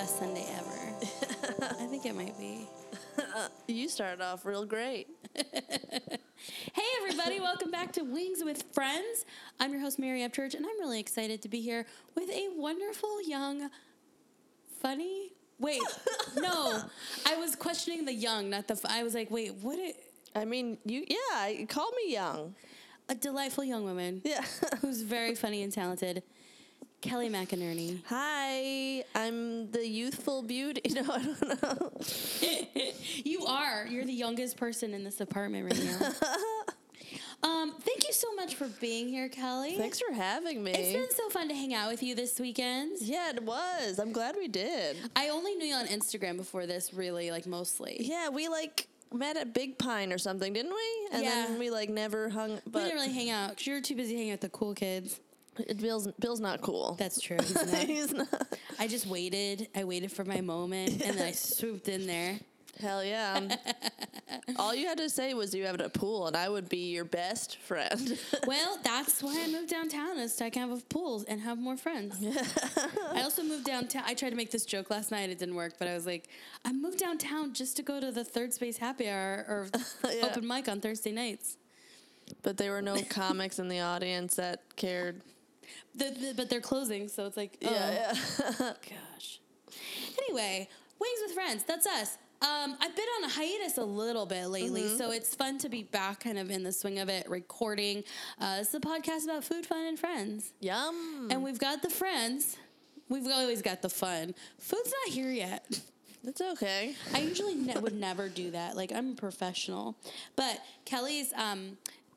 best Sunday ever. I think it might be. You started off real great. Hey, everybody, welcome back to Wings with Friends. I'm your host, Mary Upchurch, and I'm really excited to be here with a wonderful, young, funny. Wait, no, I was questioning the young, not the. F- I was like, wait, what? It, I mean, you yeah, call me young. a delightful young woman Yeah. who's very funny and talented, Kelly McInerney. Hi, I'm the youthful beauty. No, I don't know. You are. You're the youngest person in this apartment right now. um, thank you so much for being here, Kelly. Thanks for having me. It's been so fun to hang out with you this weekend. yeah, it was. I'm glad we did. I only knew you on Instagram before this, really, like mostly. Yeah, we like met at Big Pine or something, didn't we? And Yeah. then we like never hung. we didn't really hang out because you were too busy hanging out with the cool kids. It, Bill's Bill's not cool. That's true. He's not. He's not. I just waited. I waited for my moment, and then I swooped in there. Hell yeah. All you had to say was you have a pool, and I would be your best friend. Well, that's why I moved downtown is so I can have pools and have more friends. I also moved downtown. I tried to make this joke last night. It didn't work, but I was like, I moved downtown just to go to the third space happy hour or Yeah. open mic on Thursday nights. but there were no comics in the audience that cared. The, the, but they're closing, so it's like, oh, Yeah, yeah. gosh. Anyway, Wings with Friends, that's us. Um, I've been on a hiatus a little bit lately, Mm-hmm. so it's fun to be back kind of in the swing of it, recording. Uh, it's a podcast about food, fun, and friends. Yum. And we've got the friends. We've always got the fun. Food's not here yet. That's okay. I usually ne- would never do that. Like I'm a professional, but Kelly's um,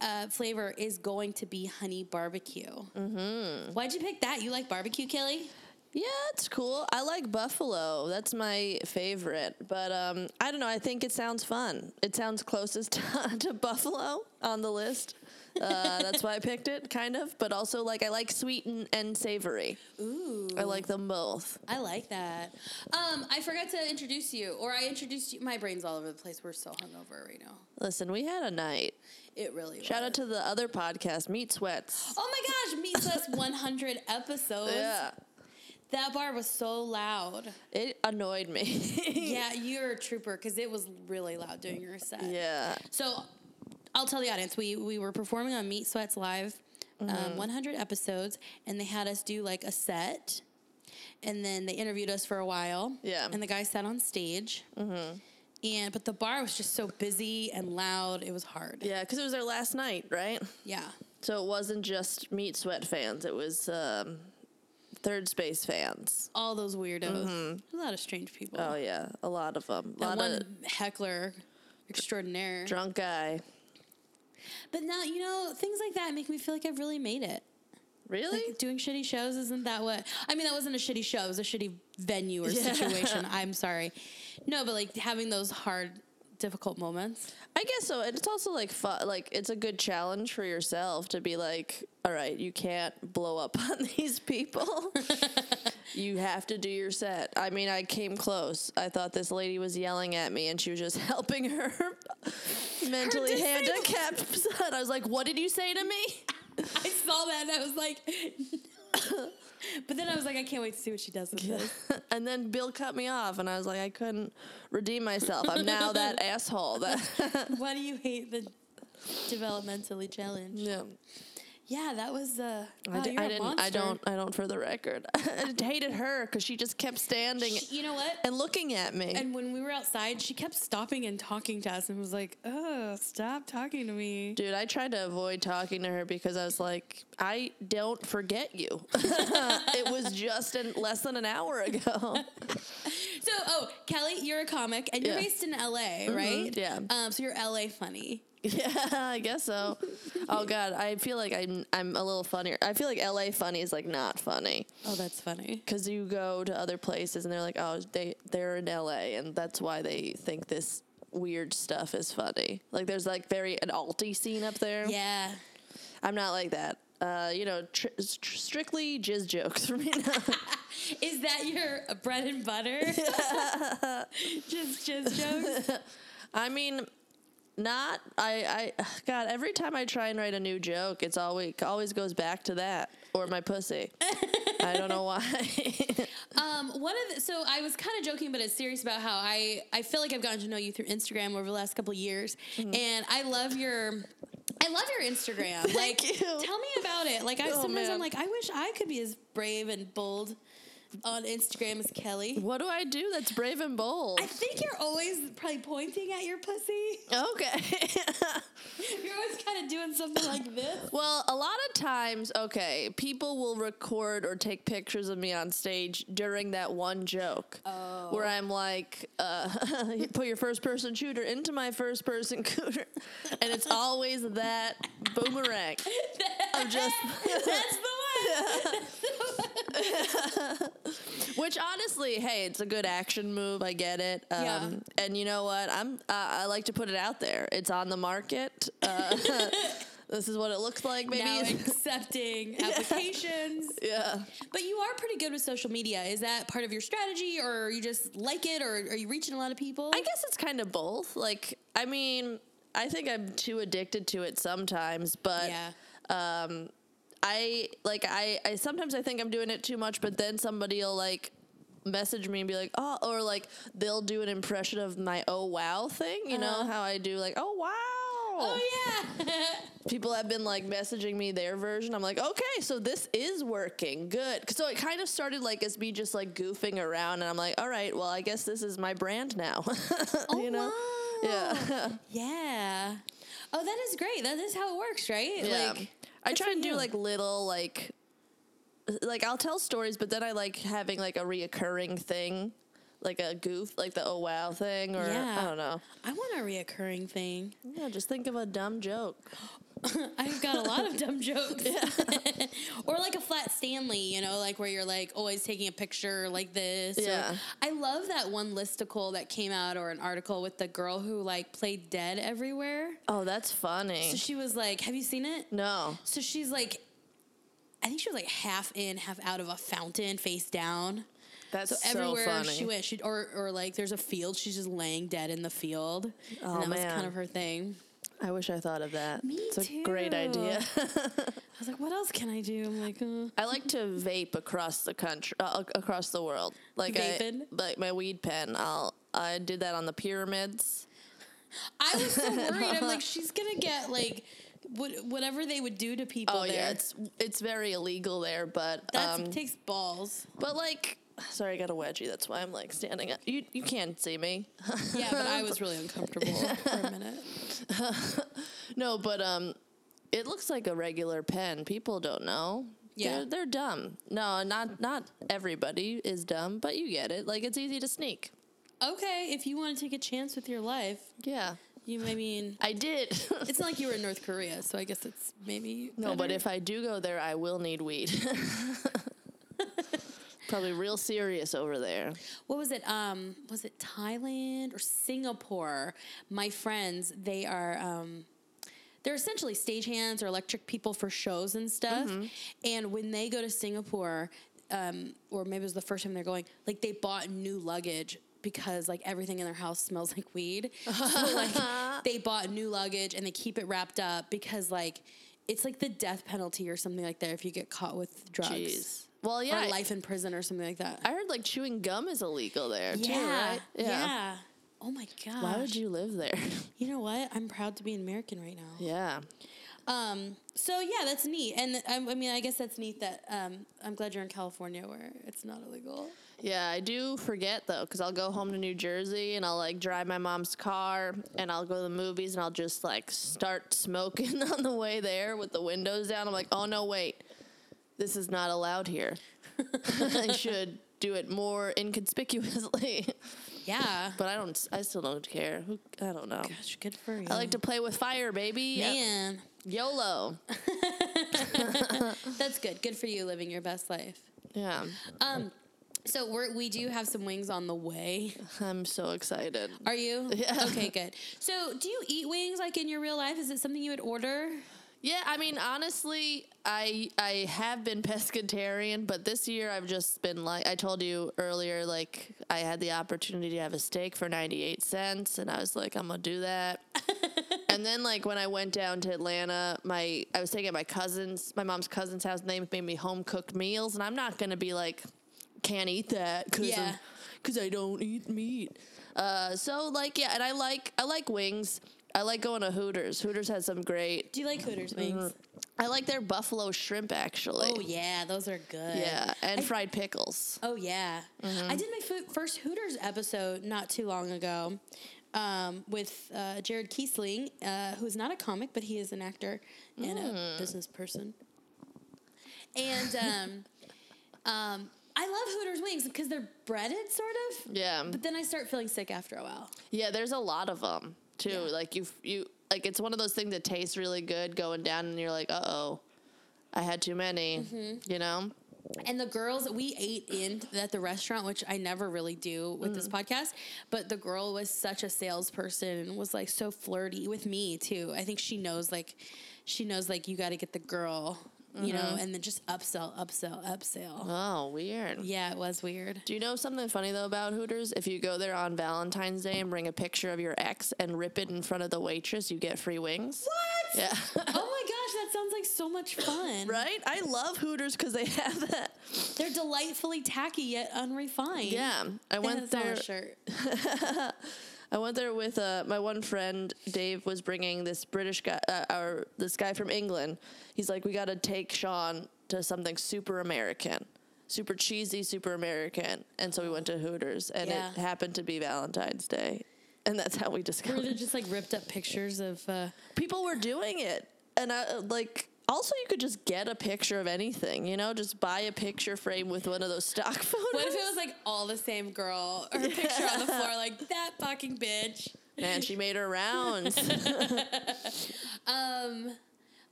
uh, flavor is going to be honey barbecue. Mm-hmm. Why'd you pick that? You like barbecue, Kelly? Yeah, it's cool. I like buffalo. That's my favorite. But um, I don't know. I think it sounds fun. It sounds closest to, to buffalo on the list. Uh, that's why I picked it, kind of. But also, like, I like sweet and, and savory. Ooh, I like them both. I like that. Um, I forgot to introduce you, or I introduced you. My brain's all over the place. We're so hungover right now. Listen, we had a night. It really. Shout was. out to the other podcast, Meat Sweats. Oh my gosh, Meet Us 100 episodes. Yeah, That bar was so loud. it annoyed me. yeah, you're a trooper because it was really loud during your set. yeah. So I'll tell the audience we we were performing on Meat Sweats Live, Mm-hmm. um, 100 episodes, and they had us do like a set, and then they interviewed us for a while. Yeah. And the guy sat on stage. Mm-hmm. And but the bar was just so busy and loud. It was hard. Yeah, because it was our last night, right? Yeah. So it wasn't just Meat Sweat fans. It was um, Third Space fans. All those weirdos. A lot of strange people. Mm-hmm. Oh yeah, a lot of them. A lot one of heckler extraordinaire. drunk guy. But now you know things like that make me feel like I've really made it. Really? Like doing shitty shows isn't that what? I mean, that wasn't a shitty show. It was a shitty venue or Yeah. situation. I'm sorry. No, but like having those hard, difficult moments. I guess so. And it's also like fun. Like it's a good challenge for yourself to be like, all right, you can't blow up on these people. you have to do your set. I mean, I came close. I thought this lady was yelling at me, and she was just helping her mentally disabled- handicapped son. I was like, what did you say to me? I saw that and I was like, but then I was like, I can't wait to see what she does with this. and then Bill cut me off, and I was like, I couldn't redeem myself. I'm now that asshole. That Why do you hate the developmentally challenged? yeah. Yeah, that was. Uh, I, wow, di- you're I a didn't. I don't. I don't. For the record, I hated her because she just kept standing You know what? and looking at me. And when we were outside, she kept stopping and talking to us and was like, "Oh, stop talking to me." Dude, I tried to avoid talking to her because I was like, I don't forget you. it was just in less than an hour ago. So, oh, Kelly, you're a comic and you're Yeah. based in LA, right? yeah. Um, so you're LA funny. yeah, I guess so. Oh God, I feel like I'm I'm a little funnier. I feel like LA funny is like not funny Oh, that's funny. because you go to other places and they're like, oh, they they're in LA and that's why they think this weird stuff is funny. Like there's like very an alty scene up there. Yeah. I'm not like that. Uh, you know, tr- tr- strictly jizz jokes for me now. Is that your bread and butter? just just jokes. I mean, not I I God. Every time I try and write a new joke, it's always always goes back to that or my pussy. I don't know why. Um, one of the, so I was kind of joking, but it's serious about how I I feel like I've gotten to know you through Instagram over the last couple of years, Mm-hmm. and I love your. I love your Instagram. like, you. tell me about it. Like, I Oh, sometimes I'm like, I wish I could be as brave and bold on Instagram is Kelly. What do I do that's brave and bold? I think you're always probably pointing at your pussy. okay. You're always kind of doing something like this. well, a lot of times, okay, people will record or take pictures of me on stage during that one joke. Oh. Where I'm like, uh, you put your first person shooter into my first person shooter. And it's always that boomerang. I'm just. That's the one. Which honestly, hey, it's a good action move. I get it. Um, Yeah. And you know what? I'm. Uh, I like to put it out there. It's on the market. Uh, this is what it looks like. Maybe. now accepting applications. yeah. But you are pretty good with social media. Is that part of your strategy, or you just like it, or are you reaching a lot of people? I guess it's kind of both. Like, I mean, I think I'm too addicted to it sometimes, but yeah. um, I like I, I sometimes I think I'm doing it too much, but then somebody'll like message me and be like, oh, or like they'll do an impression of my oh wow thing. You know Uh-huh. how I do like oh wow. Oh yeah. People have been like messaging me their version. I'm like, okay, so this is working. Good. So it kind of started like as me just like goofing around, and I'm like, all right, well, I guess this is my brand now. oh you know? wow. Yeah. Yeah. Oh, that is great. That is how it works, right? Yeah. Like, I try and do like little like like I'll tell stories, but then I like having like a reoccurring thing, like a goof, like the oh wow thing, or Yeah. I don't know. I want a reoccurring thing. Yeah, just think of a dumb joke. I've got a lot of dumb jokes. or like a flat Stanley, you know, like where you're like always taking a picture like this. or- Yeah. I love that one listicle that came out or an article with the girl who like played dead everywhere. Oh, that's funny. So she was like, have you seen it? no. So she's like, I think she was like half in, half out of a fountain, face down. That's So funny. so, everywhere funny. she went, she or or like there's a field, she's just laying dead in the field. Oh, and that was kind of her thing. I wish I thought of that. Me it's a great idea. I was like, what else can I do? I'm like, uh. I like to vape across the country, uh, across the world. Like Vaping? I, like my weed pen. I'll I did that on the pyramids. I was so worried. I'm like, she's gonna get like what, whatever they would do to people. Oh there. yeah, it's it's very illegal there, but that um, takes balls. But like, sorry, I got a wedgie. That's why I'm like standing up. You you can't see me. Yeah, but I was really uncomfortable for a minute. no, but um, it looks like a regular pen. People don't know. Yeah. they're, they're dumb. No, not not everybody is dumb, but you get it. Like it's easy to sneak. Okay, if you want to take a chance with your life, Yeah, you. I mean, I did. it's not like you were in North Korea, so I guess it's maybe no, but if I do go there, I will need weed. Probably real serious over there. what was it? Um, was it Thailand or Singapore? My friends, they are um, they're essentially stagehands or electric people for shows and stuff. And when they go to Singapore, um, or maybe it was the first time they're going, like they bought new luggage because like everything in their house smells like weed. so like they bought new luggage and they keep it wrapped up because like it's like the death penalty or something like that if you get caught with drugs. Jeez. Well, yeah, Or life in prison or something like that. I heard like chewing gum is illegal there too, Yeah, right? yeah. Oh my god. Why would you live there? You know what? I'm proud to be an American right now. yeah. Um. So yeah, that's neat, and I, I mean, I guess that's neat that um, I'm glad you're in California where it's not illegal. Yeah, I do forget though, because I'll go home to New Jersey and I'll like drive my mom's car and I'll go to the movies and I'll just like start smoking on the way there with the windows down. I'm like, oh no, wait, this is not allowed here. I should do it more inconspicuously. Yeah. but I don't. I still don't care. Who, I don't know. Gosh, good for you. I like to play with fire, baby. Man, YOLO. that's good. Good for you living your best life. Yeah, Um. So we're, we do have some wings on the way. I'm so excited. Are you? Yeah. Okay, good. So do you eat wings like in your real life? Is it something you would order? Yeah, I mean, honestly, I I have been pescatarian, but this year I've just been like I told you earlier, like I had the opportunity to have a steak for ninety eight cents, and I was like, I'm gonna do that. and then like when I went down to Atlanta, my I was staying at my cousin's, my mom's cousin's house, and they made me home cooked meals, and I'm not gonna be like can't eat that because Yeah. because I don't eat meat. Uh, so like yeah, and I like I like wings. I like going to Hooters. Hooters has some great. Do you like Hooters wings? I like their buffalo shrimp actually. Oh yeah, those are good. Yeah, and fried pickles. Oh yeah, I did my fo- first Hooters episode not too long ago um, with uh, Jared Kiesling, uh, who's not a comic, but he is an actor and a business person. And um, um, I love Hooters wings because they're breaded, sort of. Yeah. But then I start feeling sick after a while. Yeah, there's a lot of them too. Yeah. Like you, you like it's one of those things that tastes really good going down, and you're like, uh oh, I had too many. Mm-hmm. You know? And the girls we ate in at the restaurant, which I never really do with this podcast, but the girl was such a salesperson and was like so flirty with me too. I think she knows like she knows like you got to get the girl, you know, mm-hmm. and then just upsell, upsell, upsell. Oh, weird. Yeah, it was weird. Do you know something funny though about Hooters? If you go there on Valentine's Day and bring a picture of your ex and rip it in front of the waitress, you get free wings. What? Yeah. oh my gosh, that sounds like so much fun. right? I love Hooters because they have that. They're delightfully tacky yet unrefined. Yeah, I went on a there. shirt. I went there with uh, my one friend. Dave was bringing this British guy, uh, or this guy from England. He's like, we got to take Sean to something super American, super cheesy, super American. And so we went to Hooters, and Yeah. it happened to be Valentine's Day, and that's how we Were discovered. there just like ripped up pictures of? Uh, People were doing it, and I uh, like. Also, you could just get a picture of anything, you know, just buy a picture frame with one of those stock photos. What if it was like all the same girl or a picture on the floor, like that fucking bitch? Man, she made her rounds. Um,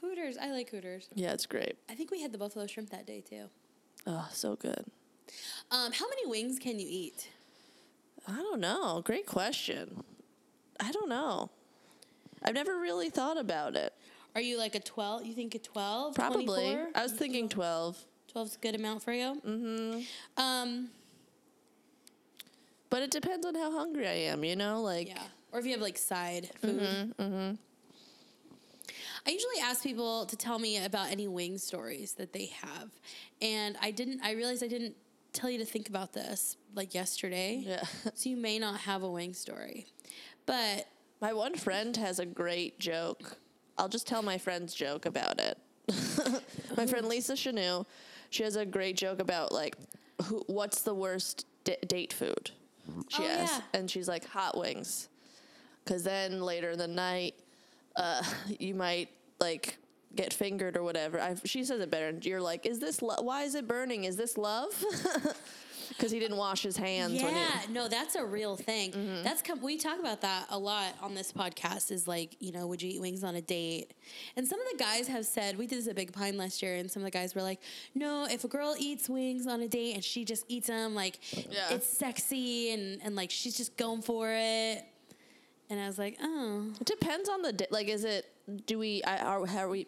Hooters. I like Hooters. yeah, it's great. I think we had the buffalo shrimp that day too. Oh, so good. Um, how many wings can you eat? I don't know. Great question. I don't know. I've never really thought about it. Are you like a 12? You think a 12? Probably. 24? I was thinking 12. 12's a good amount for you? Mm-hmm. Um, But it depends on how hungry I am, you know? Like, yeah. Or if you have like side food. Mm-hmm, I usually ask people to tell me about any wing stories that they have. And I didn't, I realized I didn't tell you to think about this like yesterday. yeah. So you may not have a wing story. But My one friend has a great joke. I'll just tell my friend's joke about it. my friend Lisa Chanou, she has a great joke about like, who, what's the worst d- date food? She Oh, asks, yeah. and she's like hot wings, because then later in the night, uh, you might like get fingered or whatever. i she says it better. And you're like, is this lo- why is it burning? Is this love? Because he didn't wash his hands. yeah, When he, Mm-hmm. no, that's a real thing. That's com- we talk about that a lot on this podcast. Is like, you know, would you eat wings on a date? And some of the guys have said we did this at Big Pine last year, and some of the guys were like, no, if a girl eats wings on a date and she just eats them, like Yeah. it's sexy and and like she's just going for it. And I was like, oh, It depends on the di- like. Is it? Do we? Are have we?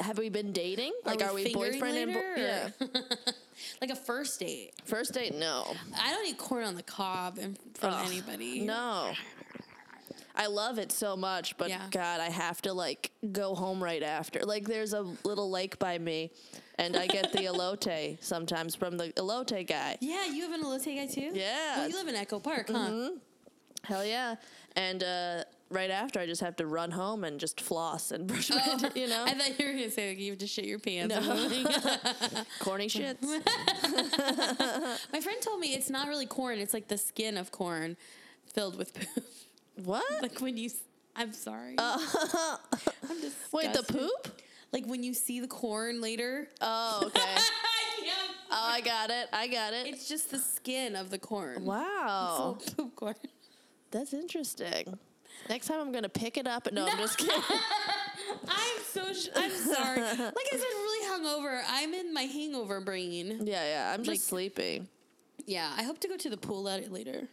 Have we been dating? Like, are we, fingering boyfriend and bo- yeah? like a first date. First date? No, I don't eat corn on the cob in front of anybody. no. I love it so much, but Yeah. God, I have to like go home right after. Like, there's a little lake by me, and I get the elote sometimes from the elote guy. Yeah, you have an elote guy too. Yeah. Well, you live in Echo Park, huh? Hell yeah! And uh, right after, I just have to run home and just floss and brush my, Oh, you know, I thought you were gonna say like you have to shit your pants. No. corny shits. My friend told me it's not really corn; it's like the skin of corn filled with poop. what? like when you, I'm sorry. I'm disgusted. Wait, the poop? Like when you see the corn later. Oh, okay. Yeah. Oh, I got it. I got it. It's just the skin of the corn. Wow. It's poop corn. That's interesting. Next time I'm gonna pick it up. No, I'm just kidding. I'm so. Sh- I'm sorry. Like I said, really hungover. I'm in my hangover brain. yeah, yeah. I'm just Like- sleepy. Yeah, I hope to go to the pool la- later.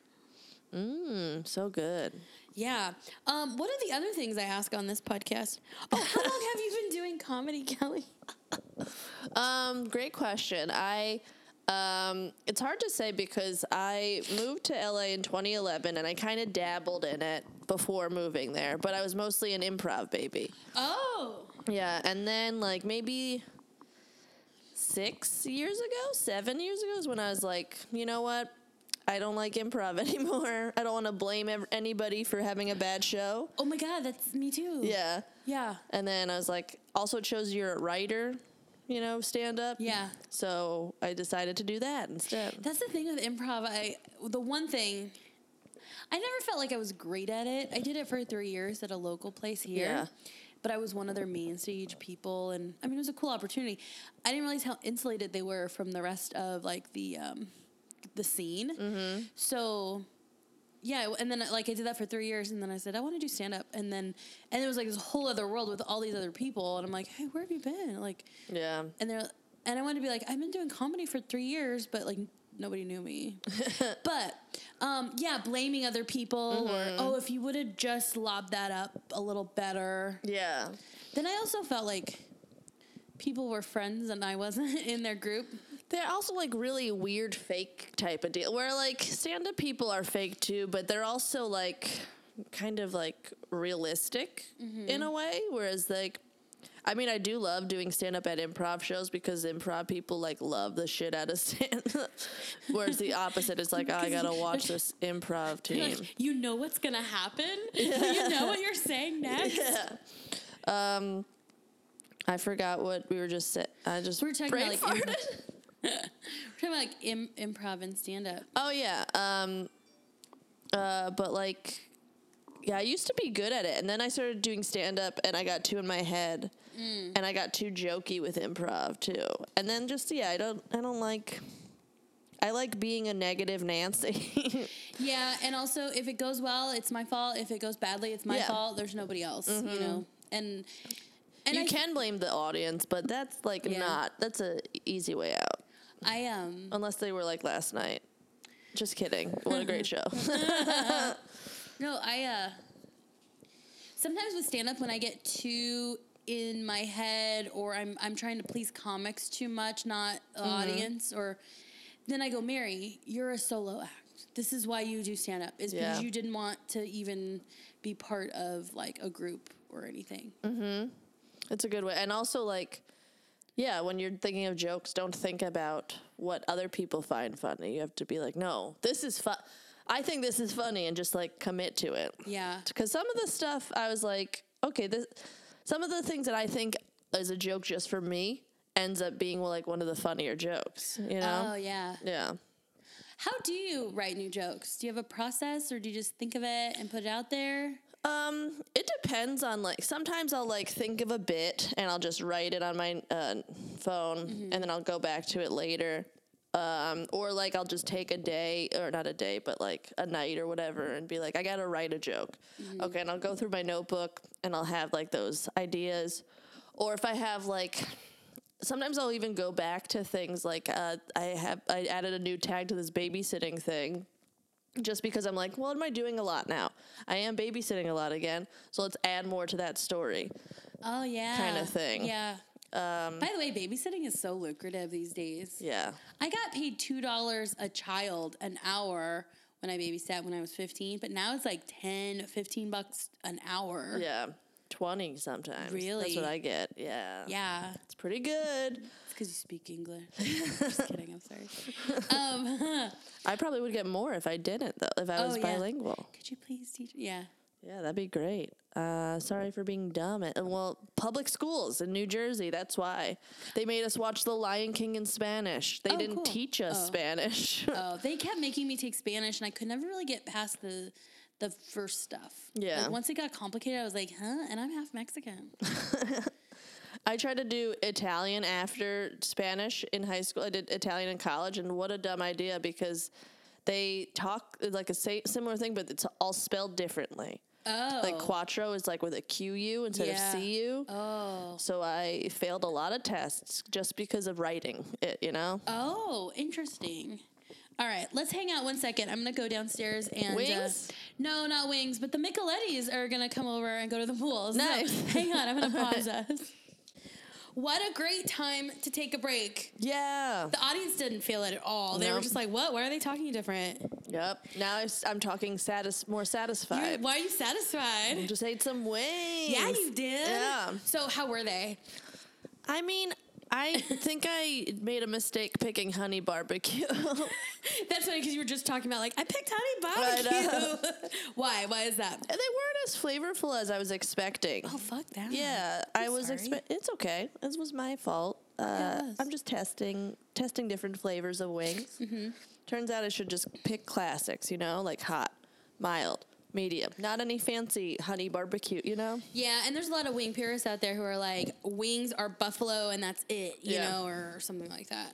Mm, so good. Yeah. Um, what are the other things I ask on this podcast? Oh, how long have you been doing comedy, Kelly? Um, great question. I um, it's hard to say because I moved to LA in 2011 and I kind of dabbled in it before moving there, but I was mostly an improv baby. Oh. Yeah, and then like maybe six years ago, seven years ago is when I was like, you know what? I don't like improv anymore. I don't want to blame ev- anybody for having a bad show. Oh my god, that's me too. Yeah. Yeah. And then I was like, also it shows you're a writer, you know, stand up. Yeah. So I decided to do that instead. That's the thing with improv. I the one thing I never felt like I was great at it. I did it for three years at a local place here. Yeah. But I was one of their main stage people, and I mean it was a cool opportunity. I didn't realize how insulated they were from the rest of like the um, the scene. Mm-hmm. So yeah, and then like I did that for three years, and then I said I want to do stand up, and then and it was like this whole other world with all these other people, and I'm like, hey, where have you been? Like, Yeah. and they're and I wanted to be like, I've been doing comedy for three years, but like nobody knew me. but um, yeah, blaming other people or oh, if you would have just lobbed that up a little better. Yeah. Then I also felt like people were friends and I wasn't in their group. They're also like really weird fake type of deal where like stand up people are fake too, but they're also like kind of like realistic in a way. Whereas like I mean, I do love doing stand up at improv shows because improv people like love the shit out of stand up. Whereas the opposite is like, oh, I gotta watch this improv team. Like, you know what's gonna happen. you know what you're saying next. Um, I forgot what we were just saying. I just We're talking about, like, talking about like Im- improv and stand up. Oh yeah. Um uh but like yeah, I used to be good at it and then I started doing stand up and I got too in my head. And I got too jokey with improv too. And then just yeah, I don't I don't like I like being a negative Nancy. Yeah, and also if it goes well, it's my fault. If it goes badly, it's my Yeah. fault. There's nobody else, you know. And and you I can blame the audience, but that's like Yeah. not that's a easy way out. I um Unless they were like last night. Just kidding. What a great show. no, I uh sometimes with stand up when I get too in my head or I'm I'm trying to please comics too much, not the Mm-hmm. audience or then I go, Mary, you're a solo act. This is why you do stand up. Is because you didn't want to even be part of like a group or anything. Mhm. It's a good way. And also, like, yeah, when you're thinking of jokes, don't think about what other people find funny. You have to be like, no, this is fun. I think this is funny, and just like commit to it. Yeah. Because some of the stuff I was like, okay, this. Some of the things that I think is a joke just for me ends up being like one of the funnier jokes. You know? Oh yeah. yeah. How do you write new jokes? Do you have a process or do you just think of it and put it out there? Um, it depends on like sometimes I'll like think of a bit and I'll just write it on my uh, phone and then I'll go back to it later. Um, or like I'll just take a day or not a day, but like a night or whatever and be like, I gotta write a joke. Okay, and I'll go through my notebook and I'll have like those ideas. Or if I have like sometimes I'll even go back to things like uh, I have I added a new tag to this babysitting thing just because I'm like, well, am I doing a lot now? I am babysitting a lot again, so let's add more to that story. Oh yeah. Kinda thing. Yeah. Um, By the way, babysitting is so lucrative these days. Yeah. I got paid two dollars a child an hour when I babysat when I was 15, but now it's like 10, 15 bucks an hour. Yeah. 20 sometimes. Really? That's what I get. Yeah. Yeah. It's pretty good. Because you speak English. Just kidding. I'm sorry. Um, I probably would get more if I didn't, though, if I Oh, was yeah. bilingual. could you please teach? Yeah. Yeah, that'd be great. Uh, sorry for being dumb. At, well, public schools in New Jersey, that's why. They made us watch The Lion King in Spanish. They Oh, didn't cool. teach us Oh. Spanish. Oh, they kept making me take Spanish, and I could never really get past the the first stuff. Yeah. Like once it got complicated, I was like, huh? And I'm half Mexican. I tried to do Italian after Spanish in high school. I did Italian in college, and what a dumb idea because they talk like a similar thing, but it's all spelled differently. Oh. Like quattro is like with a Q U instead Yeah. of C U. Oh. So I failed a lot of tests just because of writing it, you know? Oh, interesting. All right, let's hang out one second. I'm gonna go downstairs and uh, Wings? no, not wings, but the Michelettis are gonna come over and go to the pool. So hang on, I'm gonna pause us. What a great time to take a break. Yeah. The audience didn't feel it at all. They were just like, "What? Why are they talking different? Yep. Now I'm talking satis- more You- satisfied. why are you satisfied?" Just ate some wings. Yeah, you did. Yeah. So how were they? I mean, I think I made a mistake picking honey barbecue. That's funny because you were just talking about like I picked honey barbecue. Why? Why is that? And they weren't as flavorful as I was expecting. Oh fuck that. Yeah, I I'm was sorry. expect. It's okay. This was my fault. Uh, was. I'm just testing testing different flavors of wings. Mm-hmm. Turns out I should just pick classics. You know, like hot, mild, medium. Not any fancy honey barbecue. You know. Yeah, and there's a lot of wing purists out there who are like, wings are buffalo and that's it, you Yeah. know, or something like that.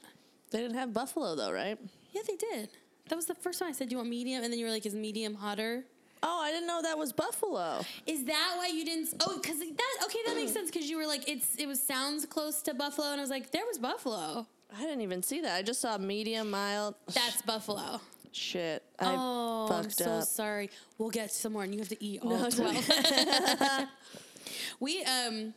They didn't have buffalo though, right? Yeah, they did. That was the first time I said, "Do you want medium?" And then you were like, "Is medium hotter?" Oh, I didn't know that was buffalo. Is that why you didn't? Oh, because that okay, that makes sense. Because you were like, it's it was sounds close to buffalo, and I was like, there was buffalo. I didn't even see that. I just saw medium, mild. That's buffalo. Shit, I oh, I'm fucked so up. sorry. We'll get some more, and you have to eat all No, twelve. we um,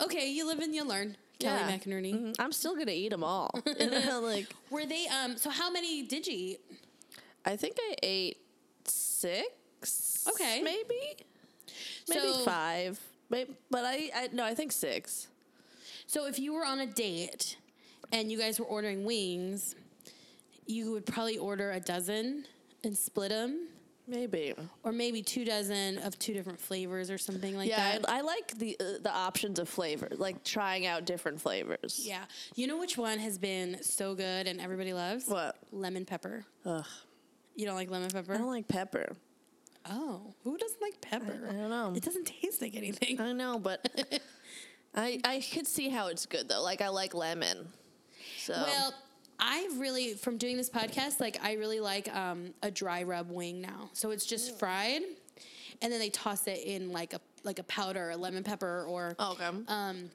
okay, you live and you learn. Kelly Yeah. McInerney. Mhm. I'm still gonna eat them all. Like Were they um? So how many did you eat? I think I ate six. Okay. maybe, maybe So- five. Maybe, but I, I no, I think six. So if you were on a date and you guys were ordering wings, you would probably order a dozen and split them, Maybe. or maybe two dozen of two different flavors or something like yeah, that. I, I like the uh, the options of flavor, like trying out different flavors. yeah. You know which one has been so good and everybody loves? What? Lemon pepper. Ugh, You don't like lemon pepper? I don't like pepper. oh, who doesn't like pepper? I don't know. It doesn't taste like anything. I know, but I I could see how it's good though. Like I like lemon. So Well, I really, from doing this podcast, like I really like um, a dry rub wing now. So it's just fried, and then they toss it in like a like a powder, a lemon pepper, or okay. um,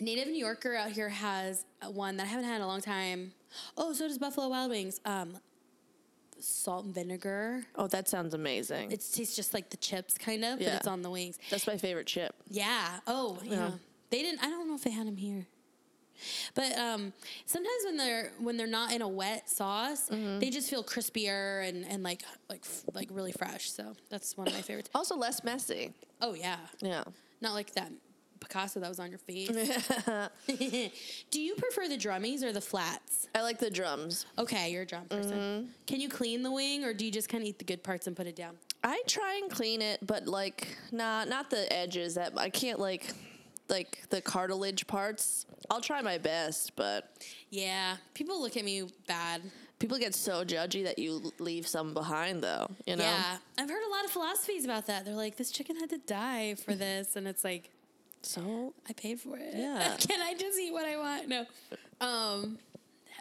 Native New Yorker out here has one that I haven't had in a long time. Oh, so does Buffalo Wild Wings. Um, salt and vinegar. oh, that sounds amazing. It tastes just like the chips, kind of, but it's on the wings. That's my favorite chip. Yeah. Oh, yeah. Yeah. They didn't. I don't know if they had them here. But um, sometimes when they're when they're not in a wet sauce, Mm-hmm. they just feel crispier and, and like like like really fresh. So that's one of my favorites. Also less messy. Oh yeah, Yeah. not like that Picasso that was on your face. Do you prefer the drummies or the flats? I like the drums. Okay, you're a drum person. Mm-hmm. Can you clean the wing, or do you just kind of eat the good parts and put it down? I try and clean it, but like nah, not the edges. That I can't like like the cartilage parts. I'll try my best, but Yeah, people look at me bad. people get so judgy that you leave some behind though, you know. Yeah, I've heard a lot of philosophies about that. They're like, this chicken had to die for this, and it's like, So I paid for it. Yeah. Can I just eat what I want? No. Um,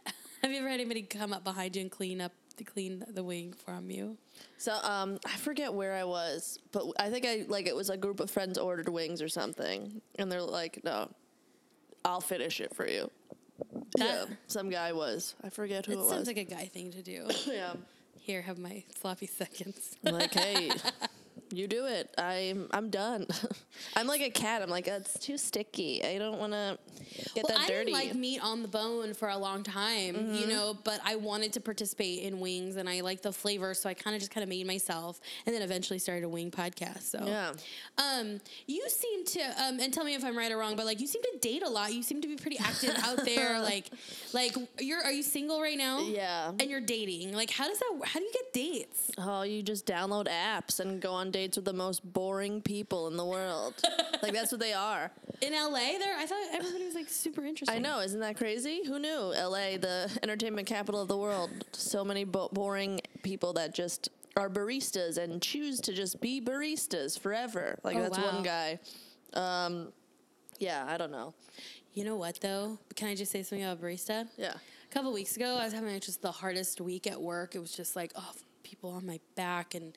have you ever had anybody come up behind you and clean up to clean the wing from you? so um I forget where I was, but I think I like it was a group of friends ordered wings or something, and they're like, "No, I'll finish it for you." That- yeah, some guy was. I forget who It was. it, sounds like a guy thing to do. yeah. Here, have my sloppy seconds. I'm like, hey, you do it. I'm I'm done. I'm like a cat. I'm like, it's too sticky. I don't want to get well, that I dirty. didn't like meat on the bone for a long time, Mm-hmm. you know, but I wanted to participate in wings and I like the flavor, so I kind of just kind of made myself, and then eventually started a wing podcast. So yeah. Um, you seem to, um, and tell me if I'm right or wrong, but like you seem to date a lot. You seem to be pretty active out there. Like, like you're, are you single right now? Yeah. And you're dating. Like, how does that? How do you get dates? Oh, you just download apps and go on dates with the most boring people in the world. like that's what they are. In LA, there, I thought everybody was like super interesting. I know, isn't that crazy? Who knew? LA, the entertainment capital of the world. So many bo- boring people that just are baristas and choose to just be baristas forever. Like Oh, that's wow. one guy. Um, yeah, I don't know. You know what though? Can I just say something about barista? Yeah. A couple weeks ago, I was having just the hardest week at work. It was just like, oh, people on my back and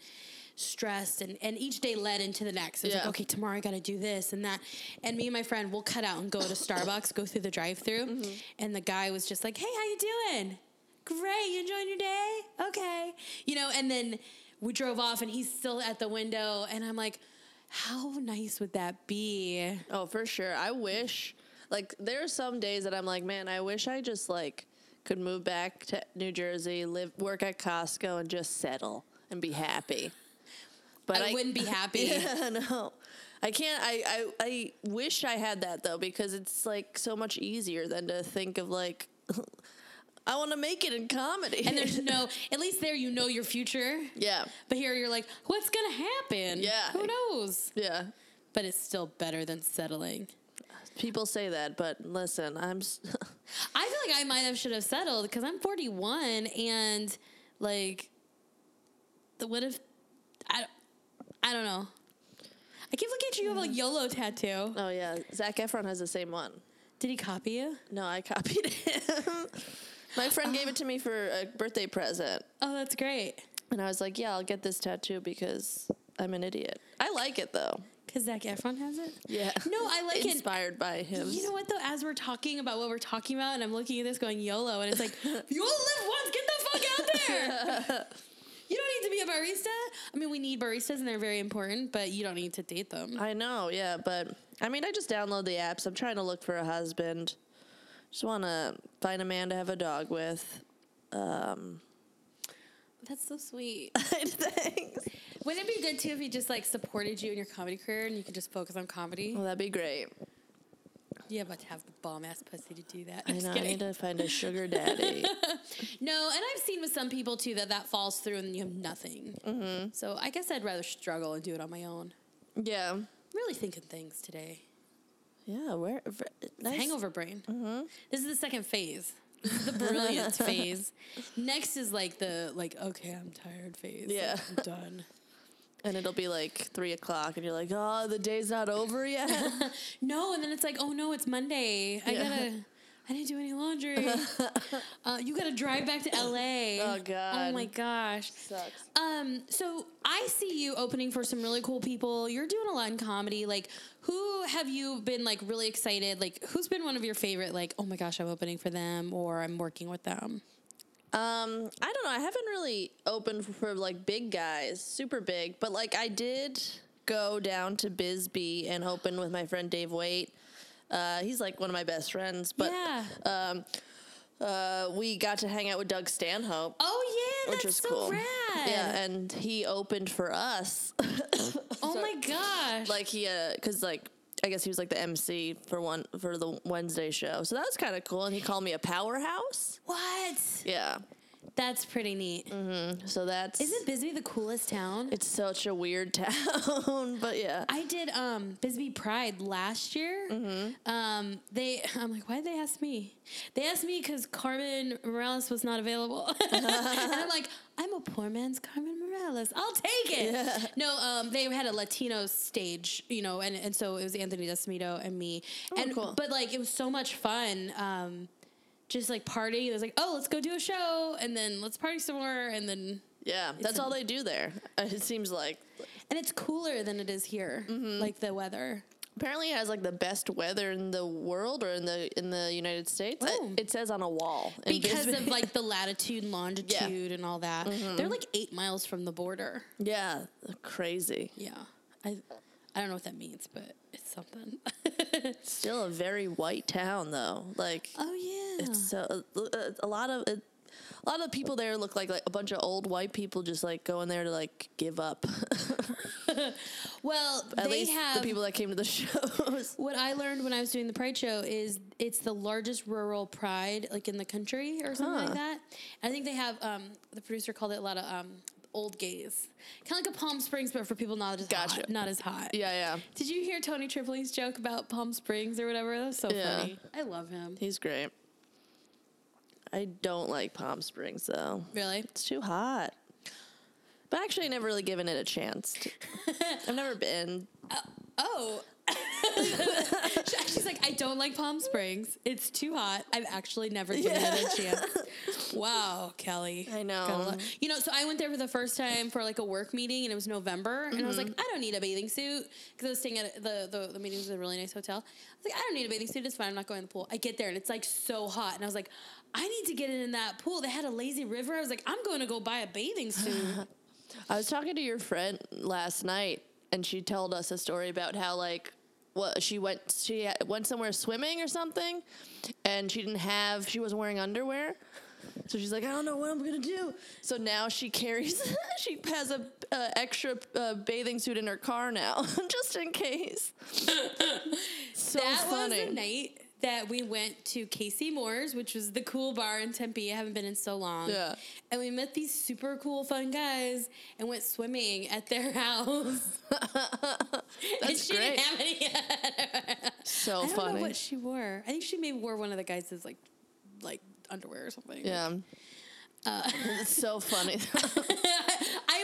stressed, and, and each day led into the next. It was like, Yeah. okay, tomorrow I got to do this and that. And me and my friend will cut out and go to Starbucks, go through the drive-through, Mm-hmm. and the guy was just like, hey, how you doing? Great, you enjoying your day? Okay, you know. And then we drove off, and he's still at the window, and I'm like, how nice would that be? Oh, for sure. I wish like there are some days that I'm like, man, I wish I just like could move back to New Jersey, live work at Costco and just settle and be happy. But I, wouldn't be happy. Yeah, no. I can't. I, I I wish I had that though because it's like so much easier than to think of like. I want to make it in comedy. And there's no, at least there you know your future. yeah, But here you're like, what's gonna happen? Yeah. Who knows? yeah. But it's still better than settling. People say that, but listen, I'm. I feel like I might have should have settled because I'm 41 and like, the what if I, I don't know. I keep looking at you. You have a YOLO tattoo. oh yeah, Zac Efron has the same one. Did he copy you? No, I copied him. My friend gave it oh. to me for a birthday present, Oh, that's great. and I was like, "Yeah, I'll get this tattoo because I'm an idiot." I like it though. Because Zac Efron has it. Yeah. No, I like it. Inspired by him. You know what though? As we're talking about what we're talking about, and I'm looking at this going YOLO, and it's like you only live once. Get the fuck out there. you don't need to be a barista. I mean, we need baristas, and they're very important, but you don't need to date them. I know, yeah, but I mean, I just download the apps. I'm trying to look for a husband. Just want to find a man to have a dog with. Um, That's so sweet. thanks. Wouldn't it be good too if he just like supported you in your comedy career and you could just focus on comedy? Well, that'd be great. Yeah, but to have the bomb ass pussy to do that. I I'm just know. I need to find a sugar daddy. No, and I've seen with some people too that that falls through and you have nothing. Mm-hmm. So I guess I'd rather struggle and do it on my own. yeah. Really thinking things today. Yeah. Where? Nice. Hangover brain. This is the second phase. The brilliant phase. Next is like the like okay, I'm tired phase. Like, Yeah. I'm done. And it'll be like three o'clock, and you're like, "Oh, the day's not over yet." No, and then it's like, oh no, it's Monday. I Yeah. gotta. I didn't do any laundry. uh, you gotta drive back to LA. Oh, god. Oh my gosh. Sucks. Um, so I see you opening for some really cool people. You're doing a lot in comedy. Like, who have you been like really excited? Like, who's been one of your favorite? Like, oh my gosh, I'm opening for them, or I'm working with them. Um, I don't know. I haven't really opened for, like big guys, super big, but like I did go down to Bisbee and open with my friend Dave Waite. Uh, he's like one of my best friends, but yeah. um, uh, we got to hang out with Doug Stanhope, oh yeah, which that's was so cool. rad. Yeah, and he opened for us. oh my gosh. like he, uh, cause like I guess he was like the MC for one for the Wednesday show, so that was kind of cool. And he called me a powerhouse. what? Yeah, That's pretty neat. Mm-hmm. so that's Isn't Bisbee the coolest town? It's such a weird town, but yeah. I did um Bisbee Pride last year. Mm-hmm. Um, they I'm like, why did they ask me? They asked me because Carmen Morales was not available, and I'm like, I'm a poor man's Carmen Morales. I'll take it. No, um, they had a Latino stage, you know, and and so it was Anthony Desmito and me, and Oh, cool. but like it was so much fun. Um, just like partying. It was like, oh, let's go do a show, and then let's party some more, and then Yeah, that's all they do there. It seems like. and it's cooler than it is here, Mm-hmm. like the weather. Apparently, it has like the best weather in the world or in the in the United States. Oh. It, it says on a wall because of like the latitude and longitude and all that. Mm-hmm. They're like eight miles from the border. yeah, crazy. Yeah, I I don't know what that means, but it's something. It's still a very white town though. Like oh yeah, it's so uh, a lot of it, a lot of the people there look like like a bunch of old white people just like going there to like give up. well At they least have. the people that came to the shows. what I learned when I was doing the Pride show is it's the largest rural pride like in the country or something Huh. like that. I think they have um, the producer called it a lot of um, old gays, kind of like a Palm Springs, but for people not as Gotcha. hot, not as hot. yeah, yeah, Did you hear Tony Tripoli's joke about Palm Springs or whatever? That was so Yeah. funny. I love him. he's great. I don't like Palm Springs though. Really? It's too hot. But actually, I never really given it a chance. to- I've never been. Oh. She's like, I don't like Palm Springs. It's too hot. I've actually never given it a chance. Wow, Kelly. I know. You know, so I went there for the first time for like a work meeting and it was November. And I was like, Mm-hmm. I don't need a bathing suit because I was staying at the, the, the meeting was a really nice hotel. I was like, I don't need a bathing suit. It's fine. I'm not going to the pool. I get there and it's like so hot. And I was like, I need to get in that pool. They had a lazy river. I was like, I'm going to go buy a bathing suit. I was talking to your friend last night, and she told us a story about how like what she went she went somewhere swimming or something, and she didn't have she wasn't wearing underwear, So she's like, I don't know what I'm gonna do. So now she carries, she has a uh, extra uh, bathing suit in her car now, just in case. so that funny. was the night that we went to Casey Moore's, which was the cool bar in Tempe. I haven't been in so long. Yeah. And we met these super cool, fun guys and went swimming at their house. and That's she great. didn't have any. so I don't funny. know what she wore. I think she maybe wore one of the guys' like, like underwear or something. yeah. Uh, it's so funny.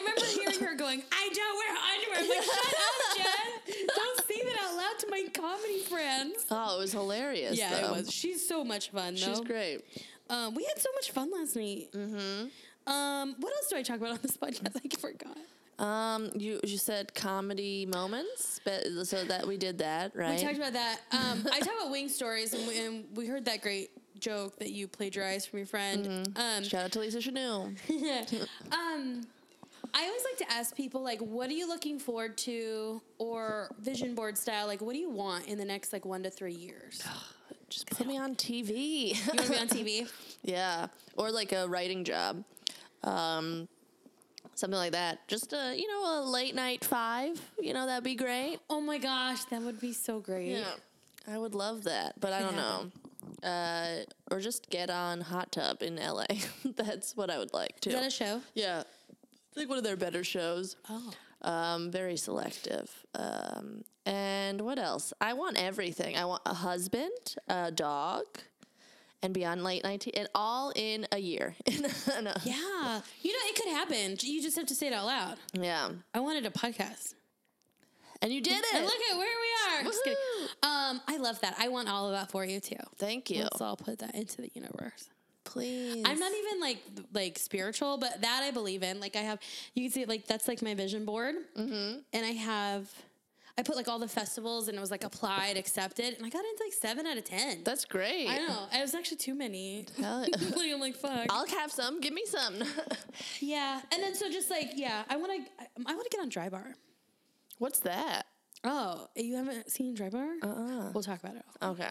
I remember hearing her going, "I don't wear underwear." I'm like, "Shut up, Jen! Don't say that out loud to my comedy friends." oh, it was hilarious. Yeah, though. it was. She's so much fun, though. She's great. Um, we had so much fun last night. Mm-hmm. Um, what else do I talk about on this podcast? I forgot. Um, you you said comedy moments, but so that we did that, right? We talked about that. Um, I talked about wing stories, and we, and we heard that great joke that you plagiarized from your friend. Mm-hmm. Um, Shout out to Lisa Chanou. um, I always like to ask people like, what are you looking forward to, or vision board style? Like, what do you want in the next like one to three years? Just put me on TV. You want to be on TV? yeah, or like a writing job, um, something like that. Just a you know a late night five. You know that'd be great. Oh my gosh, that would be so great. Yeah, I would love that, but I don't know. Uh, or just get on Hot Tub in LA. That's what I would like to. Is that a show? yeah, like one of their better shows. Oh. Um, very selective. Um, and what else? I want everything. I want a husband, a dog, and be on late night. And all in a year. No. Yeah. You know, it could happen. You just have to say it out loud. Yeah. I wanted a podcast. And you did And it. look at where we are. Just kidding. Um, I love that. I want all of that for you too. Thank you. So I'll put that into the universe. Please. I'm not even like like spiritual, but that I believe in. Like I have, you can see like that's like my vision board, mm-hmm. and I have, I put like all the festivals, and it was like applied, accepted, and I got into like seven out of ten. That's great. I know. It was actually too many. Like, I'm like fuck. I'll have some. Give me some. yeah, and then so just like yeah, I want to I want to get on Dry Bar. What's that? Oh, you haven't seen Dry Bar? Uh-uh. We'll talk about it. Okay.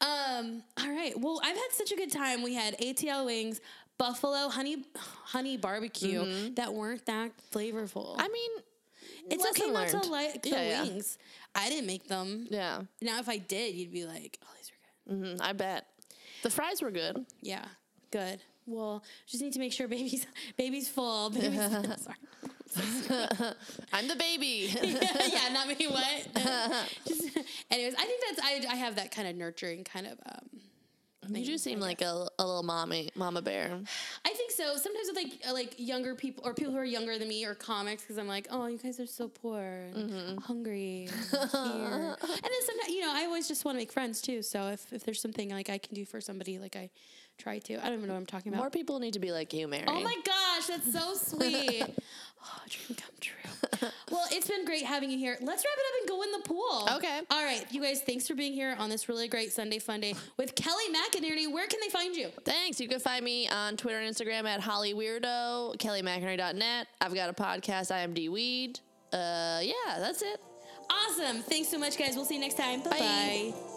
Um, all right. Well, I've had such a good time. We had ATL wings, buffalo honey honey barbecue that weren't that flavorful. Mm-hmm. I mean, it's okay not to learned. like the Yeah, yeah. wings. I didn't make them. Yeah. Now, if I did, you'd be like, "Oh, these are good." hmm I bet. The fries were good. Yeah, good. Well, just need to make sure baby's baby's full. Baby's, sorry. I'm the baby. yeah, not me. What? Just, anyways, I think that's I, I have that kind of nurturing kind of. Um, you do seem like a, a little mommy, mama bear. I think so. Sometimes with like like younger people or people who are younger than me or comics, because I'm like, oh, you guys are so poor, and Mm-hmm. hungry, and and then sometimes you know I always just want to make friends too. So if if there's something like I can do for somebody, like I try to. I don't even know what I'm talking about. More people need to be like you, Mary. Oh my gosh, that's so sweet. oh, dream come true. well, it's been great having you here. Let's wrap it up and go in the pool. Okay. All right, you guys, thanks for being here on this really great Sunday Fun Day with Kelly McInerney. Where can they find you? Thanks. You can find me on Twitter and Instagram at Holly Weirdo, KellyMcInerney.net. I've got a podcast, IMD Weed. Uh, yeah, that's it. Awesome. Thanks so much, guys. We'll see you next time. Bye Bye. bye.